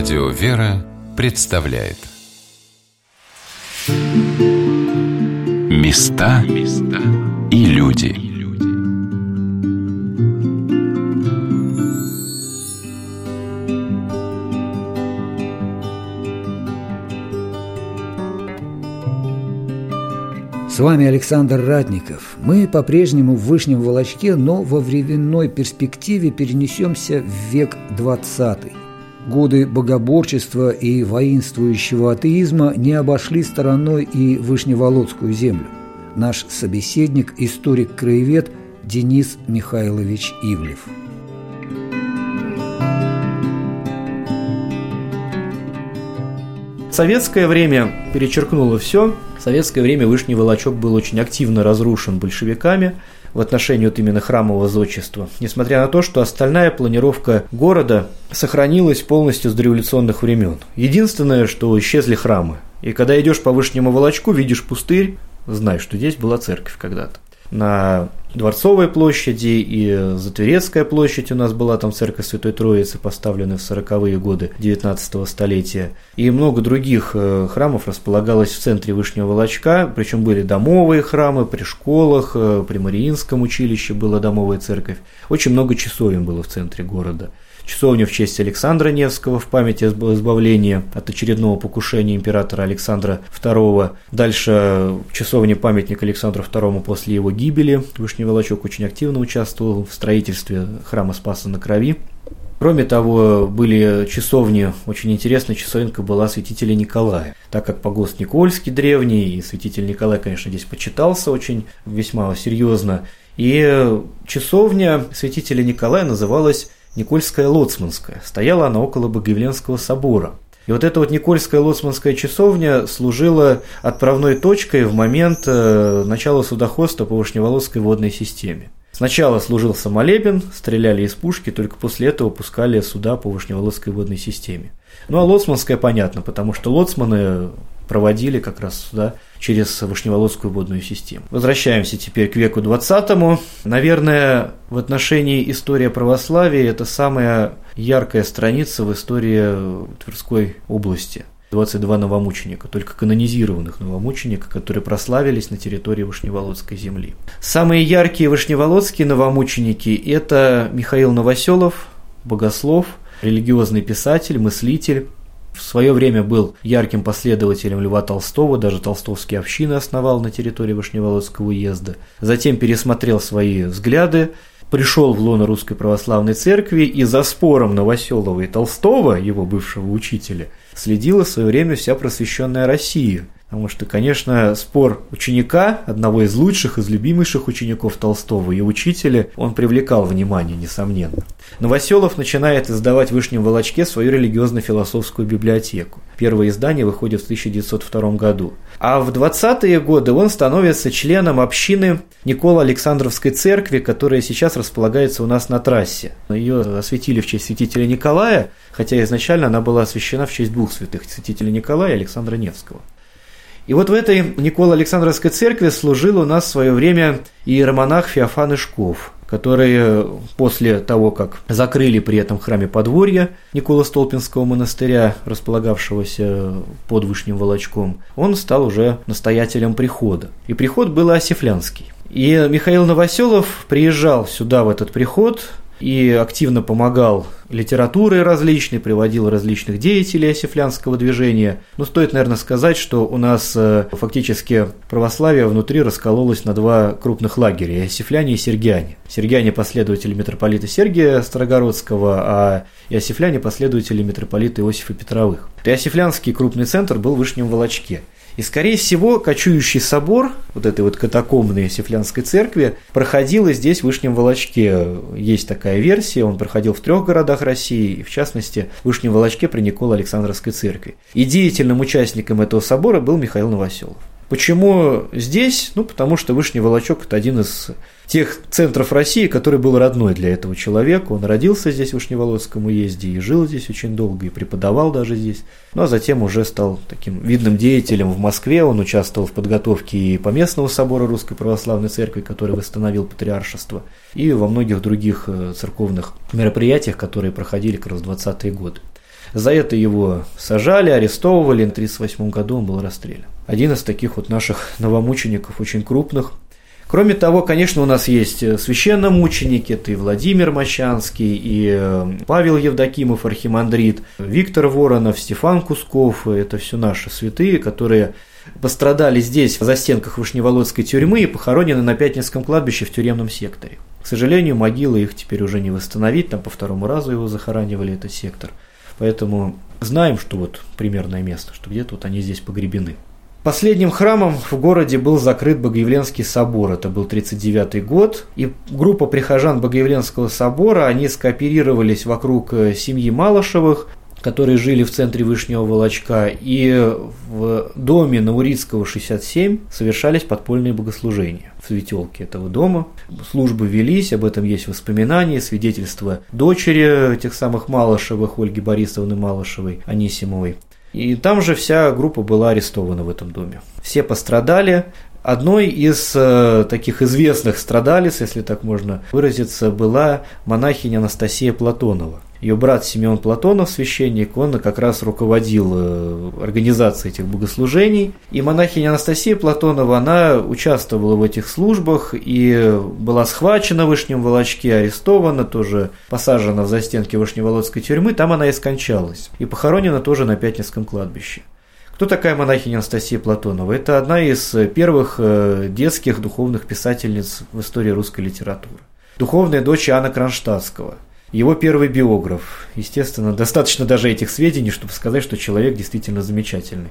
Радио «Вера» представляет. Места и люди. С вами Александр Ратников. Мы по-прежнему в Вышнем Волочке, но во временной перспективе перенесемся в век 20 Годы богоборчества и воинствующего атеизма не обошли стороной и Вышневолодскую землю. Наш собеседник – историк-краевед Денис Михайлович Ивлев. Советское время перечеркнуло все. В советское время Вышний Волочок был очень активно разрушен большевиками – в отношении вот именно храмового зодчества, несмотря на то, что остальная планировка города сохранилась полностью с дореволюционных времен. Единственное, что исчезли храмы. И когда идешь по Вышнему Волочку, видишь пустырь, знаешь, что здесь была церковь когда-то на Дворцовой площади и Затверецкая площадь у нас была там церковь Святой Троицы, поставленная в 40-е годы 19 столетия. И много других э, храмов располагалось в центре Вышнего Волочка, причем были домовые храмы при школах, э, при Мариинском училище была домовая церковь. Очень много часовен было в центре города часовня в честь Александра Невского в память избавления от очередного покушения императора Александра II. Дальше часовня памятник Александру II после его гибели. Вышний Волочок очень активно участвовал в строительстве храма Спаса на Крови. Кроме того, были часовни, очень интересная часовенка была святителя Николая, так как погост Никольский древний, и святитель Николай, конечно, здесь почитался очень весьма серьезно. И часовня святителя Николая называлась Никольская Лоцманская. Стояла она около Богоявленского собора. И вот эта вот Никольская Лоцманская часовня служила отправной точкой в момент э, начала судоходства по Вышневолодской водной системе. Сначала служил самолебен, стреляли из пушки, только после этого пускали суда по Вышневолодской водной системе. Ну а Лоцманская понятно, потому что лоцманы проводили как раз сюда через Вышневолодскую водную систему. Возвращаемся теперь к веку 20 Наверное, в отношении истории православия это самая яркая страница в истории Тверской области. 22 новомученика, только канонизированных новомученика, которые прославились на территории Вышневолодской земли. Самые яркие вышневолодские новомученики – это Михаил Новоселов, богослов, религиозный писатель, мыслитель, в свое время был ярким последователем Льва Толстого, даже толстовские общины основал на территории Вышневолодского уезда. Затем пересмотрел свои взгляды, пришел в лоно Русской Православной Церкви и за спором Новоселова и Толстого, его бывшего учителя, следила в свое время вся просвещенная Россия – Потому что, конечно, спор ученика, одного из лучших, из любимейших учеников Толстого и учителя, он привлекал внимание, несомненно. Новоселов начинает издавать в Вышнем Волочке свою религиозно-философскую библиотеку. Первое издание выходит в 1902 году. А в 20-е годы он становится членом общины Никола Александровской церкви, которая сейчас располагается у нас на трассе. Ее осветили в честь святителя Николая, хотя изначально она была освящена в честь двух святых – святителя Николая и Александра Невского. И вот в этой Никола Александровской церкви служил у нас в свое время иеромонах Феофан Ишков, который э, после того, как закрыли при этом храме подворья Никола Столпинского монастыря, располагавшегося под Вышним Волочком, он стал уже настоятелем прихода. И приход был Осифлянский. И Михаил Новоселов приезжал сюда, в этот приход, и активно помогал литературой различной, приводил различных деятелей осифлянского движения. Но стоит, наверное, сказать, что у нас э, фактически православие внутри раскололось на два крупных лагеря – осифляне и сергиане. Сергиане – последователи митрополита Сергия Строгородского, а иосифляне – последователи митрополита Иосифа Петровых. Иосифлянский крупный центр был в Вышнем Волочке – и, скорее всего, кочующий собор, вот этой вот катакомбной Сифлянской церкви, проходил и здесь, в Вышнем Волочке. Есть такая версия, он проходил в трех городах России, в частности, в Вышнем Волочке при Никола Александровской церкви. И деятельным участником этого собора был Михаил Новоселов. Почему здесь? Ну, потому что Вышний Волочок – это один из тех центров России, который был родной для этого человека. Он родился здесь, в Вышневолодском уезде, и жил здесь очень долго, и преподавал даже здесь. Ну, а затем уже стал таким видным деятелем в Москве. Он участвовал в подготовке и Поместного собора Русской Православной Церкви, который восстановил патриаршество, и во многих других э, церковных мероприятиях, которые проходили как раз в 20-е годы. За это его сажали, арестовывали. В 1938 году он был расстрелян. Один из таких вот наших новомучеников, очень крупных. Кроме того, конечно, у нас есть священномученики, это и Владимир Мощанский, и э, Павел Евдокимов, архимандрит, Виктор Воронов, Стефан Кусков, это все наши святые, которые пострадали здесь, в застенках Вышневолодской тюрьмы и похоронены на Пятницком кладбище в тюремном секторе. К сожалению, могилы их теперь уже не восстановить, там по второму разу его захоранивали, этот сектор. Поэтому знаем, что вот примерное место, что где-то вот они здесь погребены. Последним храмом в городе был закрыт Богоявленский собор, это был 1939 год, и группа прихожан Богоявленского собора, они скооперировались вокруг э, семьи Малышевых, которые жили в центре Вышнего Волочка, и в доме Наурицкого 67 совершались подпольные богослужения в светелке этого дома. Службы велись, об этом есть воспоминания, свидетельства дочери тех самых Малышевых, Ольги Борисовны Малышевой, Анисимовой. И там же вся группа была арестована в этом доме. Все пострадали, Одной из э, таких известных страдалец, если так можно выразиться, была монахиня Анастасия Платонова. Ее брат Семен Платонов, священник, он как раз руководил э, организацией этих богослужений. И монахиня Анастасия Платонова, она участвовала в этих службах и была схвачена в Вышнем Волочке, арестована, тоже посажена в застенки Вышневолодской тюрьмы, там она и скончалась. И похоронена тоже на Пятницком кладбище. Кто такая монахиня Анастасия Платонова? Это одна из первых э, детских духовных писательниц в истории русской литературы. Духовная дочь Иоанна Кронштадтского. Его первый биограф. Естественно, достаточно даже этих сведений, чтобы сказать, что человек действительно замечательный.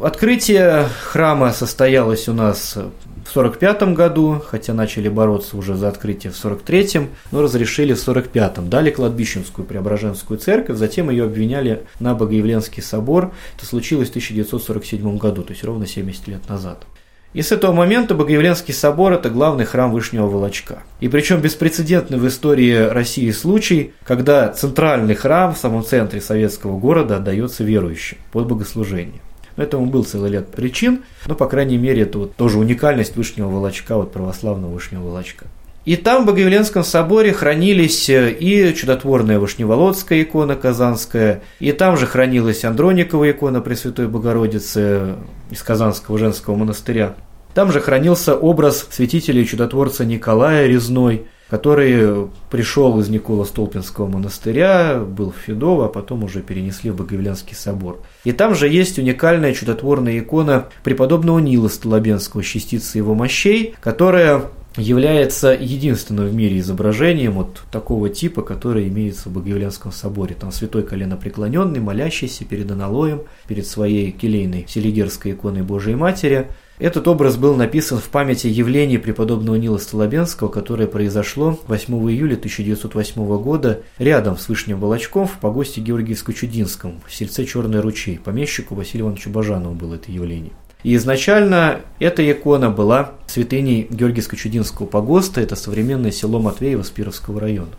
Открытие храма состоялось у нас в 45 году, хотя начали бороться уже за открытие в 43-м, но разрешили в 45-м. Дали кладбищенскую Преображенскую церковь, затем ее обвиняли на Богоявленский собор. Это случилось в 1947 году, то есть ровно 70 лет назад. И с этого момента Богоявленский собор – это главный храм Вышнего Волочка. И причем беспрецедентный в истории России случай, когда центральный храм в самом центре советского города отдается верующим под богослужение. Этому был целый ряд причин, но, по крайней мере, это вот тоже уникальность Вышнего Волочка, вот православного Вышнего Волочка. И там, в Богоявленском соборе, хранились э, и чудотворная Вышневолодская икона Казанская, и там же хранилась Андроникова икона Пресвятой Богородицы из Казанского женского монастыря. Там же хранился образ святителя и чудотворца Николая Резной – который пришел из Никола Столпинского монастыря, был в Федово, а потом уже перенесли в Богоявленский собор. И там же есть уникальная чудотворная икона преподобного Нила Столобенского, частицы его мощей, которая является единственным в мире изображением вот такого типа, который имеется в Богоявленском соборе. Там святой коленопреклоненный, молящийся перед аналоем, перед своей келейной селигерской иконой Божией Матери – этот образ был написан в памяти явления преподобного Нила Столобенского, которое произошло 8 июля 1908 года рядом с Вышним Волочком в погосте Георгиевско-Чудинском, в сельце Черный ручей. Помещику Василию Ивановичу Бажанову было это явление. И изначально эта икона была святыней Георгиевско-Чудинского погоста, это современное село Матвеево Спировского района.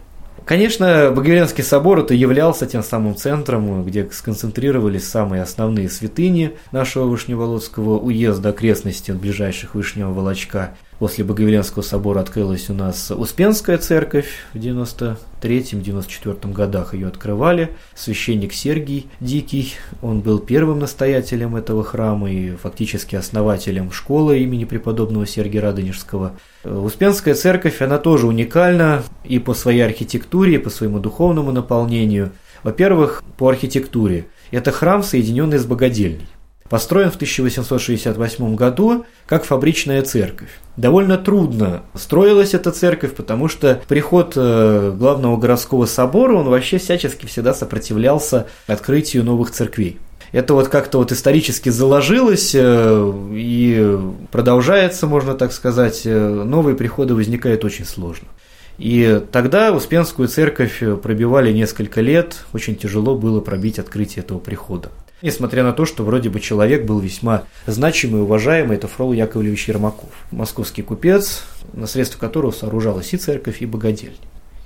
Конечно, Богоявленский собор это являлся тем самым центром, где сконцентрировались самые основные святыни нашего Вышневолодского уезда, окрестности от ближайших Вышнего Волочка. После Богоявленского собора открылась у нас Успенская церковь в 93-94 годах ее открывали. Священник Сергий Дикий, он был первым настоятелем этого храма и фактически основателем школы имени преподобного Сергия Радонежского. Успенская церковь, она тоже уникальна и по своей архитектуре, и по своему духовному наполнению. Во-первых, по архитектуре. Это храм, соединенный с богадельней построен в 1868 году как фабричная церковь. Довольно трудно строилась эта церковь, потому что приход э, главного городского собора, он вообще всячески всегда сопротивлялся открытию новых церквей. Это вот как-то вот исторически заложилось э, и продолжается, можно так сказать. Э, новые приходы возникают очень сложно. И тогда Успенскую церковь пробивали несколько лет, очень тяжело было пробить открытие этого прихода. Несмотря на то, что вроде бы человек был весьма значимый и уважаемый, это Фрол Яковлевич Ермаков, московский купец, на средства которого сооружалась и церковь, и богадельня.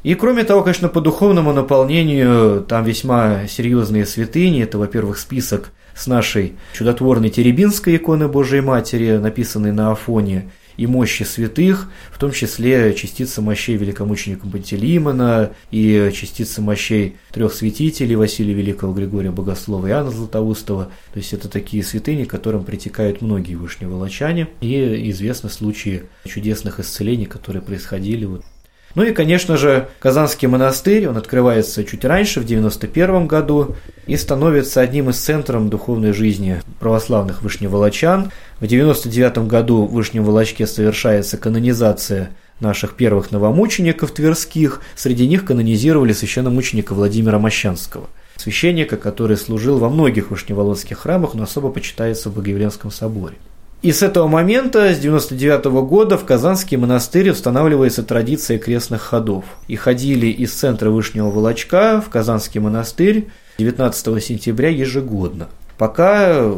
И кроме того, конечно, по духовному наполнению там весьма серьезные святыни. Это, во-первых, список с нашей чудотворной Теребинской иконы Божией Матери, написанной на Афоне, и мощи святых, в том числе частицы мощей великомученика Пантелеймона и частицы мощей трех святителей Василия Великого, Григория Богослова и Иоанна Златоустова. То есть это такие святыни, к которым притекают многие вышневолочане, и известны случаи чудесных исцелений, которые происходили вот ну и, конечно же, Казанский монастырь, он открывается чуть раньше, в 91 году, и становится одним из центров духовной жизни православных вышневолочан. В 99 году в Вышнем Волочке совершается канонизация наших первых новомучеников тверских. Среди них канонизировали священномученика Владимира Мощанского, священника, который служил во многих вышневолодских храмах, но особо почитается в Богоявленском соборе. И с этого момента, с 99 года, в Казанский монастырь устанавливается традиция крестных ходов. И ходили из центра Вышнего Волочка в Казанский монастырь 19 сентября ежегодно. Пока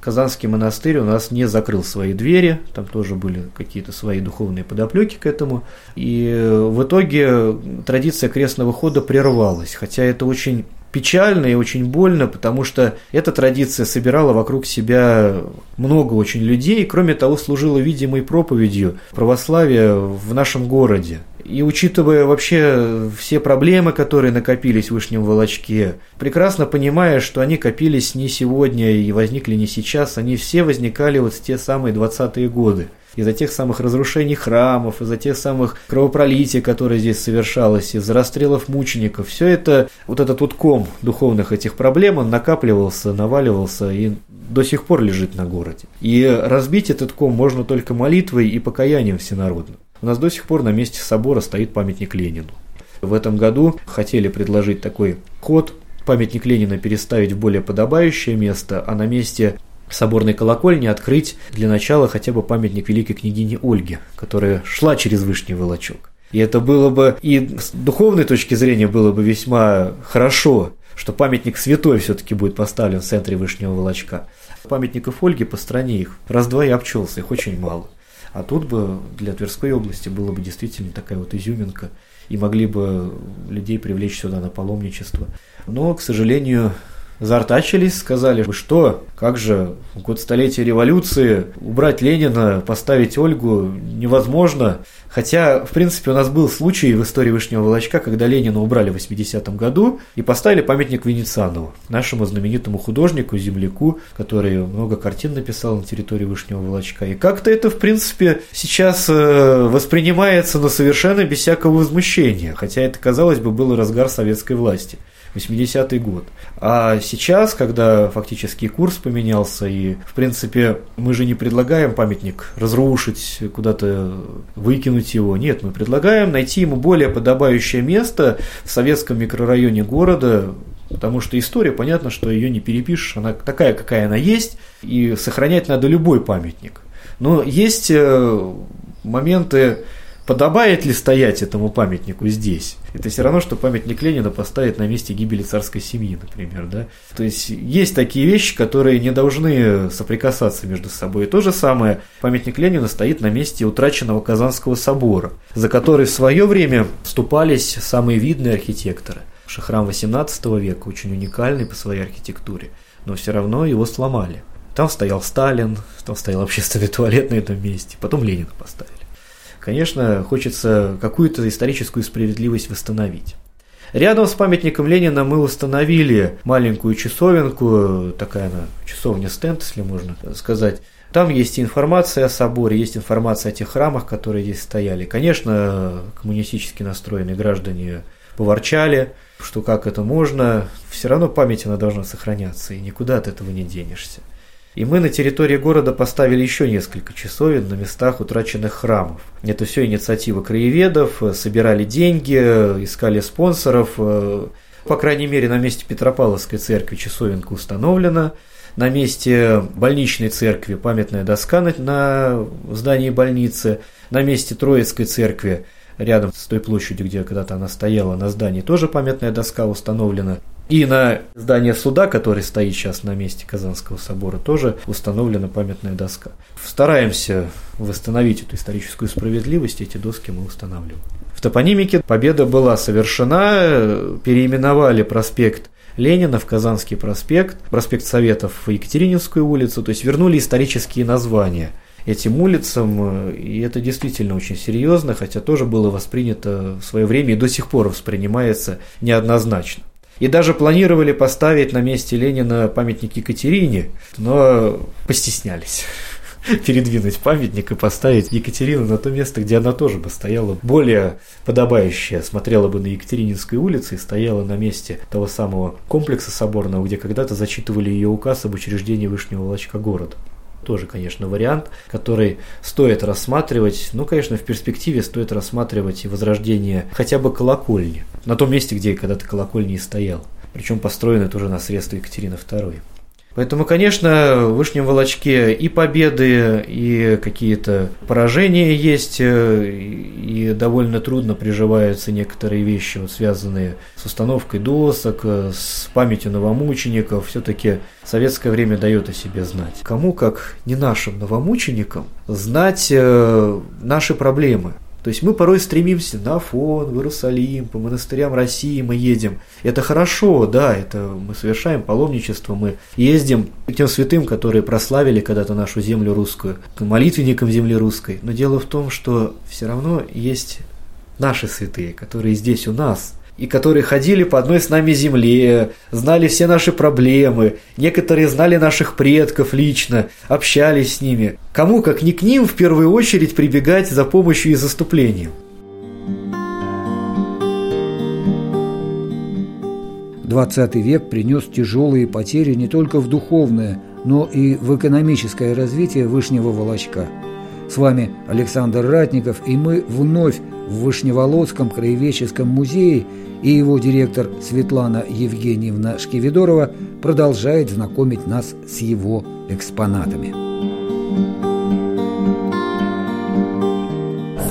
Казанский монастырь у нас не закрыл свои двери, там тоже были какие-то свои духовные подоплеки к этому. И в итоге традиция крестного хода прервалась, хотя это очень печально и очень больно, потому что эта традиция собирала вокруг себя много очень людей, кроме того, служила видимой проповедью православия в нашем городе. И учитывая вообще все проблемы, которые накопились в Вышнем Волочке, прекрасно понимая, что они копились не сегодня и возникли не сейчас, они все возникали вот в те самые 20-е годы из-за тех самых разрушений храмов, из-за тех самых кровопролитий, которые здесь совершалось, из-за расстрелов мучеников. Все это, вот этот вот ком духовных этих проблем, он накапливался, наваливался и до сих пор лежит на городе. И разбить этот ком можно только молитвой и покаянием всенародным. У нас до сих пор на месте собора стоит памятник Ленину. В этом году хотели предложить такой ход, памятник Ленина переставить в более подобающее место, а на месте соборной колокольни открыть для начала хотя бы памятник великой княгине Ольге, которая шла через Вышний Волочок. И это было бы и с духовной точки зрения было бы весьма хорошо, что памятник святой все-таки будет поставлен в центре Вышнего Волочка. Памятников Ольги по стране их раз-два и обчелся, их очень мало. А тут бы для Тверской области было бы действительно такая вот изюминка, и могли бы людей привлечь сюда на паломничество. Но, к сожалению, заортачились, сказали, вы что, как же год столетия революции убрать Ленина, поставить Ольгу невозможно. Хотя, в принципе, у нас был случай в истории Вышнего Волочка, когда Ленина убрали в 80-м году и поставили памятник Венецианову, нашему знаменитому художнику, земляку, который много картин написал на территории Вышнего Волочка. И как-то это, в принципе, сейчас э, воспринимается, но совершенно без всякого возмущения, хотя это, казалось бы, был разгар советской власти. 80-й год. А сейчас, когда фактически курс поменялся, и, в принципе, мы же не предлагаем памятник разрушить, куда-то выкинуть его. Нет, мы предлагаем найти ему более подобающее место в советском микрорайоне города, потому что история, понятно, что ее не перепишешь, она такая, какая она есть, и сохранять надо любой памятник. Но есть э, моменты, Подобает ли стоять этому памятнику здесь? Это все равно, что памятник Ленина поставить на месте гибели царской семьи, например. Да? То есть есть такие вещи, которые не должны соприкасаться между собой. И то же самое, памятник Ленина стоит на месте утраченного Казанского собора, за который в свое время вступались самые видные архитекторы. Храм 18 века, очень уникальный по своей архитектуре, но все равно его сломали. Там стоял Сталин, там стоял общественный туалет на этом месте, потом Ленина поставили конечно, хочется какую-то историческую справедливость восстановить. Рядом с памятником Ленина мы установили маленькую часовенку, такая она, часовня-стенд, если можно сказать. Там есть информация о соборе, есть информация о тех храмах, которые здесь стояли. Конечно, коммунистически настроенные граждане поворчали, что как это можно. Все равно память она должна сохраняться, и никуда от этого не денешься. И мы на территории города поставили еще несколько часовен на местах утраченных храмов. Это все инициатива краеведов, собирали деньги, искали спонсоров. По крайней мере, на месте Петропавловской церкви часовенка установлена. На месте больничной церкви памятная доска на здании больницы. На месте Троицкой церкви рядом с той площадью, где когда-то она стояла, на здании тоже памятная доска установлена. И на здании суда, который стоит сейчас на месте Казанского собора, тоже установлена памятная доска. Стараемся восстановить эту историческую справедливость, эти доски мы устанавливаем. В топонимике победа была совершена, переименовали проспект Ленина в Казанский проспект, проспект Советов в Екатерининскую улицу, то есть вернули исторические названия. этим улицам, и это действительно очень серьезно, хотя тоже было воспринято в свое время и до сих пор воспринимается неоднозначно. И даже планировали поставить на месте Ленина памятник Екатерине, но постеснялись передвинуть памятник и поставить Екатерину на то место, где она тоже бы стояла более подобающая, смотрела бы на Екатерининской улице и стояла на месте того самого комплекса соборного, где когда-то зачитывали ее указ об учреждении Вышнего Волочка города. Тоже, конечно, вариант, который стоит рассматривать. Ну, конечно, в перспективе стоит рассматривать и возрождение хотя бы колокольни. На том месте, где когда-то колокольни и стоял. Причем построены тоже на средства Екатерины II. Поэтому, конечно, в Вышнем Волочке и победы, и какие-то поражения есть, э, и довольно трудно приживаются некоторые вещи, вот, связанные с установкой досок, э, с памятью новомучеников. Все-таки советское время дает о себе знать. Кому, как не нашим новомученикам, знать э, наши проблемы, то есть мы порой стремимся на фон, в Иерусалим, по монастырям России мы едем. Это хорошо, да, это мы совершаем паломничество, мы ездим к тем святым, которые прославили когда-то нашу землю русскую, к молитвенникам земли русской. Но дело в том, что все равно есть наши святые, которые здесь у нас – и которые ходили по одной с нами земле, знали все наши проблемы, некоторые знали наших предков лично, общались с ними. Кому, как не к ним, в первую очередь прибегать за помощью и заступлением? XX век принес тяжелые потери не только в духовное, но и в экономическое развитие Вышнего Волочка. С вами Александр Ратников, и мы вновь в Вышневолодском краеведческом музее и его директор Светлана Евгеньевна Шкивидорова продолжает знакомить нас с его экспонатами.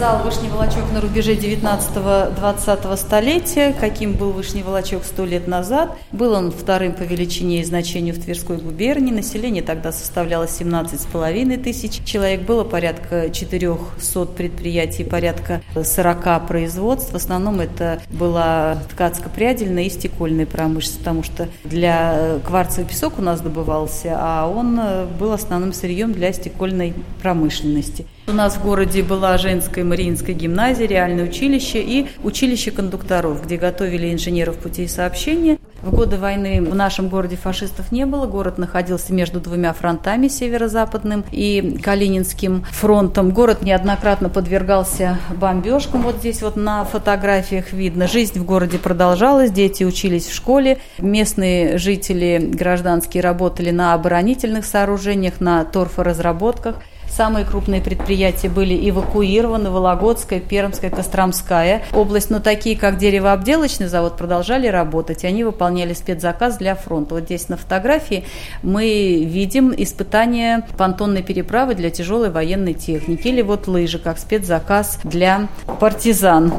зал Вышний Волочок на рубеже 19-20 столетия, каким был Вышний Волочок сто лет назад. Был он вторым по величине и значению в Тверской губернии. Население тогда составляло 17,5 тысяч человек. Было порядка 400 предприятий, порядка 40 производств. В основном это была ткацко-прядельная и стекольная промышленность, потому что для кварцевый песок у нас добывался, а он был основным сырьем для стекольной промышленности. У нас в городе была женская Мариинская гимназия, реальное училище и училище кондукторов, где готовили инженеров путей сообщения. В годы войны в нашем городе фашистов не было. Город находился между двумя фронтами, северо-западным и Калининским фронтом. Город неоднократно подвергался бомбежкам. Вот здесь вот на фотографиях видно. Жизнь в городе продолжалась, дети учились в школе. Местные жители гражданские работали на оборонительных сооружениях, на торфоразработках. Самые крупные предприятия были эвакуированы, Вологодская, Пермская, Костромская область, но такие, как деревообделочный завод, продолжали работать, они выполняли спецзаказ для фронта. Вот здесь на фотографии мы видим испытания понтонной переправы для тяжелой военной техники, или вот лыжи, как спецзаказ для партизан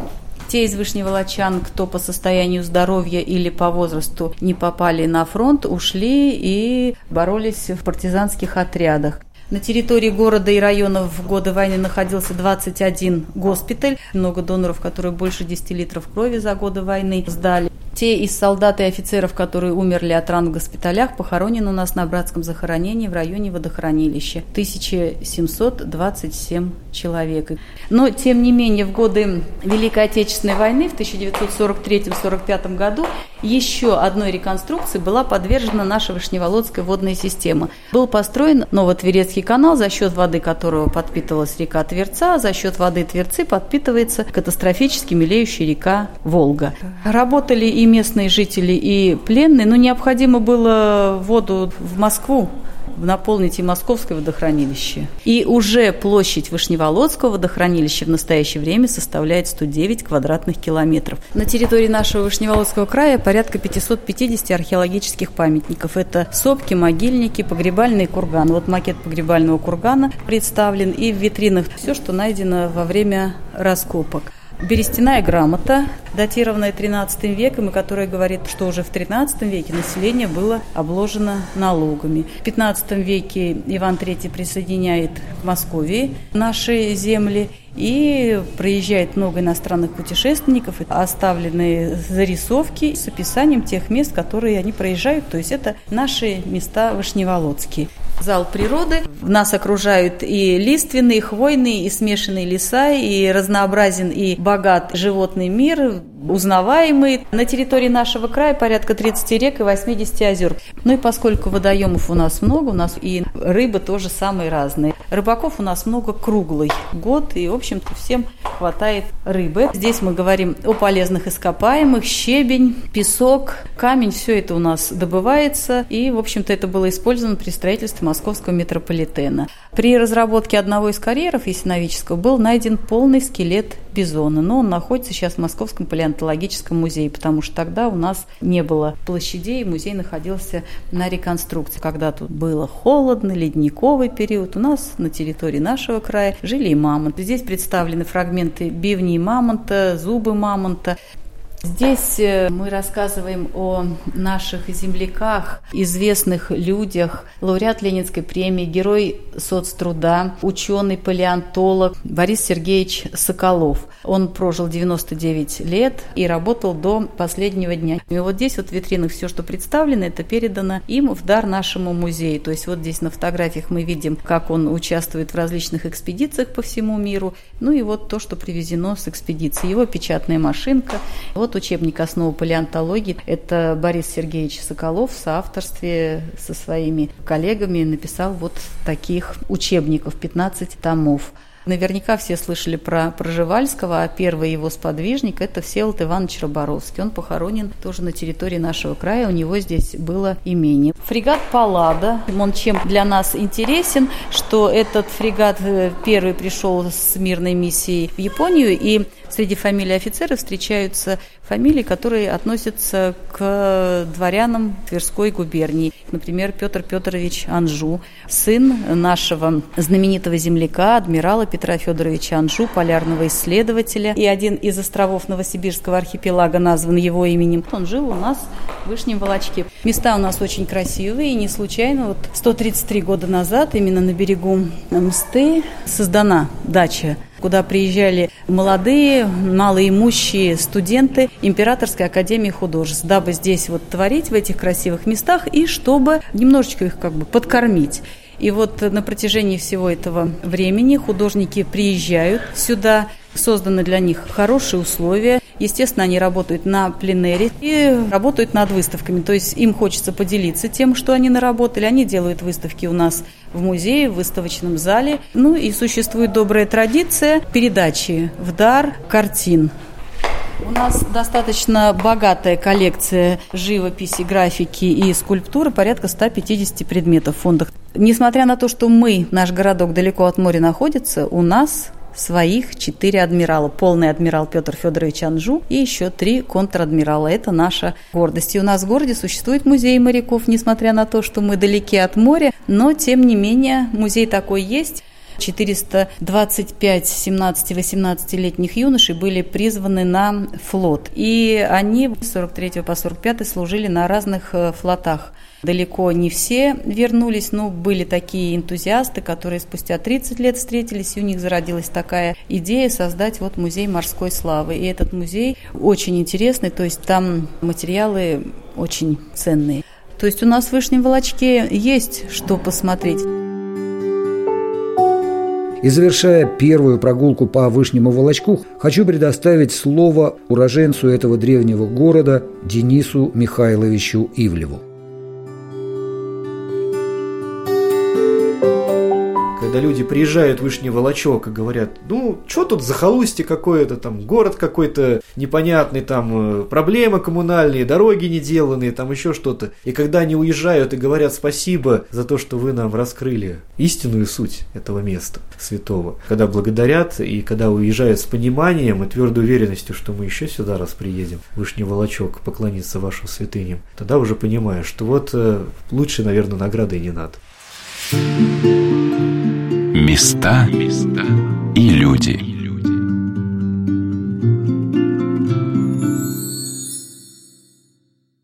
те из Вышневолочан, кто по состоянию здоровья или по возрасту не попали на фронт, ушли и боролись в партизанских отрядах. На территории города и районов в годы войны находился 21 госпиталь. Много доноров, которые больше 10 литров крови за годы войны сдали. Те из солдат и офицеров, которые умерли от ран в госпиталях, похоронены у нас на братском захоронении в районе водохранилища. 1727 человек. Но, тем не менее, в годы Великой Отечественной войны в 1943-1945 году еще одной реконструкции была подвержена наша Вышневолодская водная система. Был построен Новотверецкий канал, за счет воды которого подпитывалась река Тверца, а за счет воды Тверцы подпитывается катастрофически мелеющая река Волга. Работали и местные жители, и пленные, но необходимо было воду в Москву наполнить и Московское водохранилище. И уже площадь Вышневолодского водохранилища в настоящее время составляет 109 квадратных километров. На территории нашего Вышневолодского края порядка 550 археологических памятников. Это сопки, могильники, погребальный курган. Вот макет погребального кургана представлен и в витринах все, что найдено во время раскопок берестяная грамота, датированная 13 веком, и которая говорит, что уже в 13 веке население было обложено налогами. В 15 веке Иван III присоединяет к Москве наши земли, и проезжает много иностранных путешественников, оставленные зарисовки с описанием тех мест, которые они проезжают, то есть это наши места Вышневолодские. Зал природы. Нас окружают и лиственные, и хвойные, и смешанные леса, и разнообразен и богат животный мир, узнаваемый. На территории нашего края порядка 30 рек и 80 озер. Ну и поскольку водоемов у нас много, у нас и рыбы тоже самые разные. Рыбаков у нас много круглый год, и, в общем-то, всем хватает рыбы. Здесь мы говорим о полезных ископаемых, щебень, песок, камень, все это у нас добывается, и, в общем-то, это было использовано при строительстве московского метрополитена. При разработке одного из карьеров Ясиновического был найден полный скелет бизона, но он находится сейчас в Московском палеонтологическом музее, потому что тогда у нас не было площадей, музей находился на реконструкции. Когда тут было холодно, ледниковый период, у нас на территории нашего края жили и мамонты. Здесь представлены фрагменты бивней мамонта, зубы мамонта. Здесь э, мы рассказываем о наших земляках, известных людях, лауреат Ленинской премии, герой соцтруда, ученый, палеонтолог Борис Сергеевич Соколов. Он прожил 99 лет и работал до последнего дня. И вот здесь вот в витринах все, что представлено, это передано им в дар нашему музею. То есть вот здесь на фотографиях мы видим, как он участвует в различных экспедициях по всему миру. Ну и вот то, что привезено с экспедиции. Его печатная машинка. Вот вот учебник «Основы палеонтологии». Это Борис Сергеевич Соколов в соавторстве со своими коллегами написал вот таких учебников, 15 томов. Наверняка все слышали про Проживальского, а первый его сподвижник – это Всеволод Иванович Роборовский. Он похоронен тоже на территории нашего края, у него здесь было имение. Фрегат «Паллада», он чем для нас интересен, что этот фрегат э, первый пришел с мирной миссией в Японию, и среди фамилий офицеров встречаются фамилии, которые относятся к дворянам Тверской губернии. Например, Петр Петрович Анжу, сын нашего знаменитого земляка, адмирала Петра Федоровича Анжу, полярного исследователя. И один из островов Новосибирского архипелага назван его именем. Он жил у нас в Вышнем Волочке. Места у нас очень красивые, и не случайно вот 133 года назад именно на берегу Мсты создана дача куда приезжали молодые, малоимущие студенты Императорской академии художеств, дабы здесь вот творить в этих красивых местах и чтобы немножечко их как бы подкормить. И вот на протяжении всего этого времени художники приезжают сюда, созданы для них хорошие условия. Естественно, они работают на пленере и работают над выставками. То есть им хочется поделиться тем, что они наработали. Они делают выставки у нас в музее, в выставочном зале. Ну и существует добрая традиция передачи в дар картин у нас достаточно богатая коллекция живописи, графики и скульптуры, порядка 150 предметов в фондах. Несмотря на то, что мы, наш городок далеко от моря находится, у нас своих четыре адмирала. Полный адмирал Петр Федорович Анжу и еще три контр-адмирала. Это наша гордость. И у нас в городе существует музей моряков, несмотря на то, что мы далеки от моря, но тем не менее музей такой есть. 425 17-18-летних юношей были призваны на флот. И они с 43 по 45 служили на разных э, флотах. Далеко не все вернулись, но были такие энтузиасты, которые спустя 30 лет встретились, и у них зародилась такая идея создать вот музей морской славы. И этот музей очень интересный, то есть там материалы очень ценные. То есть у нас в Вышнем Волочке есть что посмотреть. И завершая первую прогулку по Вышнему Волочку, хочу предоставить слово уроженцу этого древнего города Денису Михайловичу Ивлеву. Когда люди приезжают в Вышний Волочок и говорят, ну, что тут захолустье какое-то, там, город какой-то непонятный, там, э, проблемы коммунальные, дороги не деланные, там, еще что-то. И когда они уезжают и говорят спасибо за то, что вы нам раскрыли истинную суть этого места святого, когда благодарят и когда уезжают с пониманием и твердой уверенностью, что мы еще сюда раз приедем, в Вышний Волочок, поклониться вашим святыням, тогда уже понимаешь, что вот э, лучше, наверное, награды не надо. Места и люди.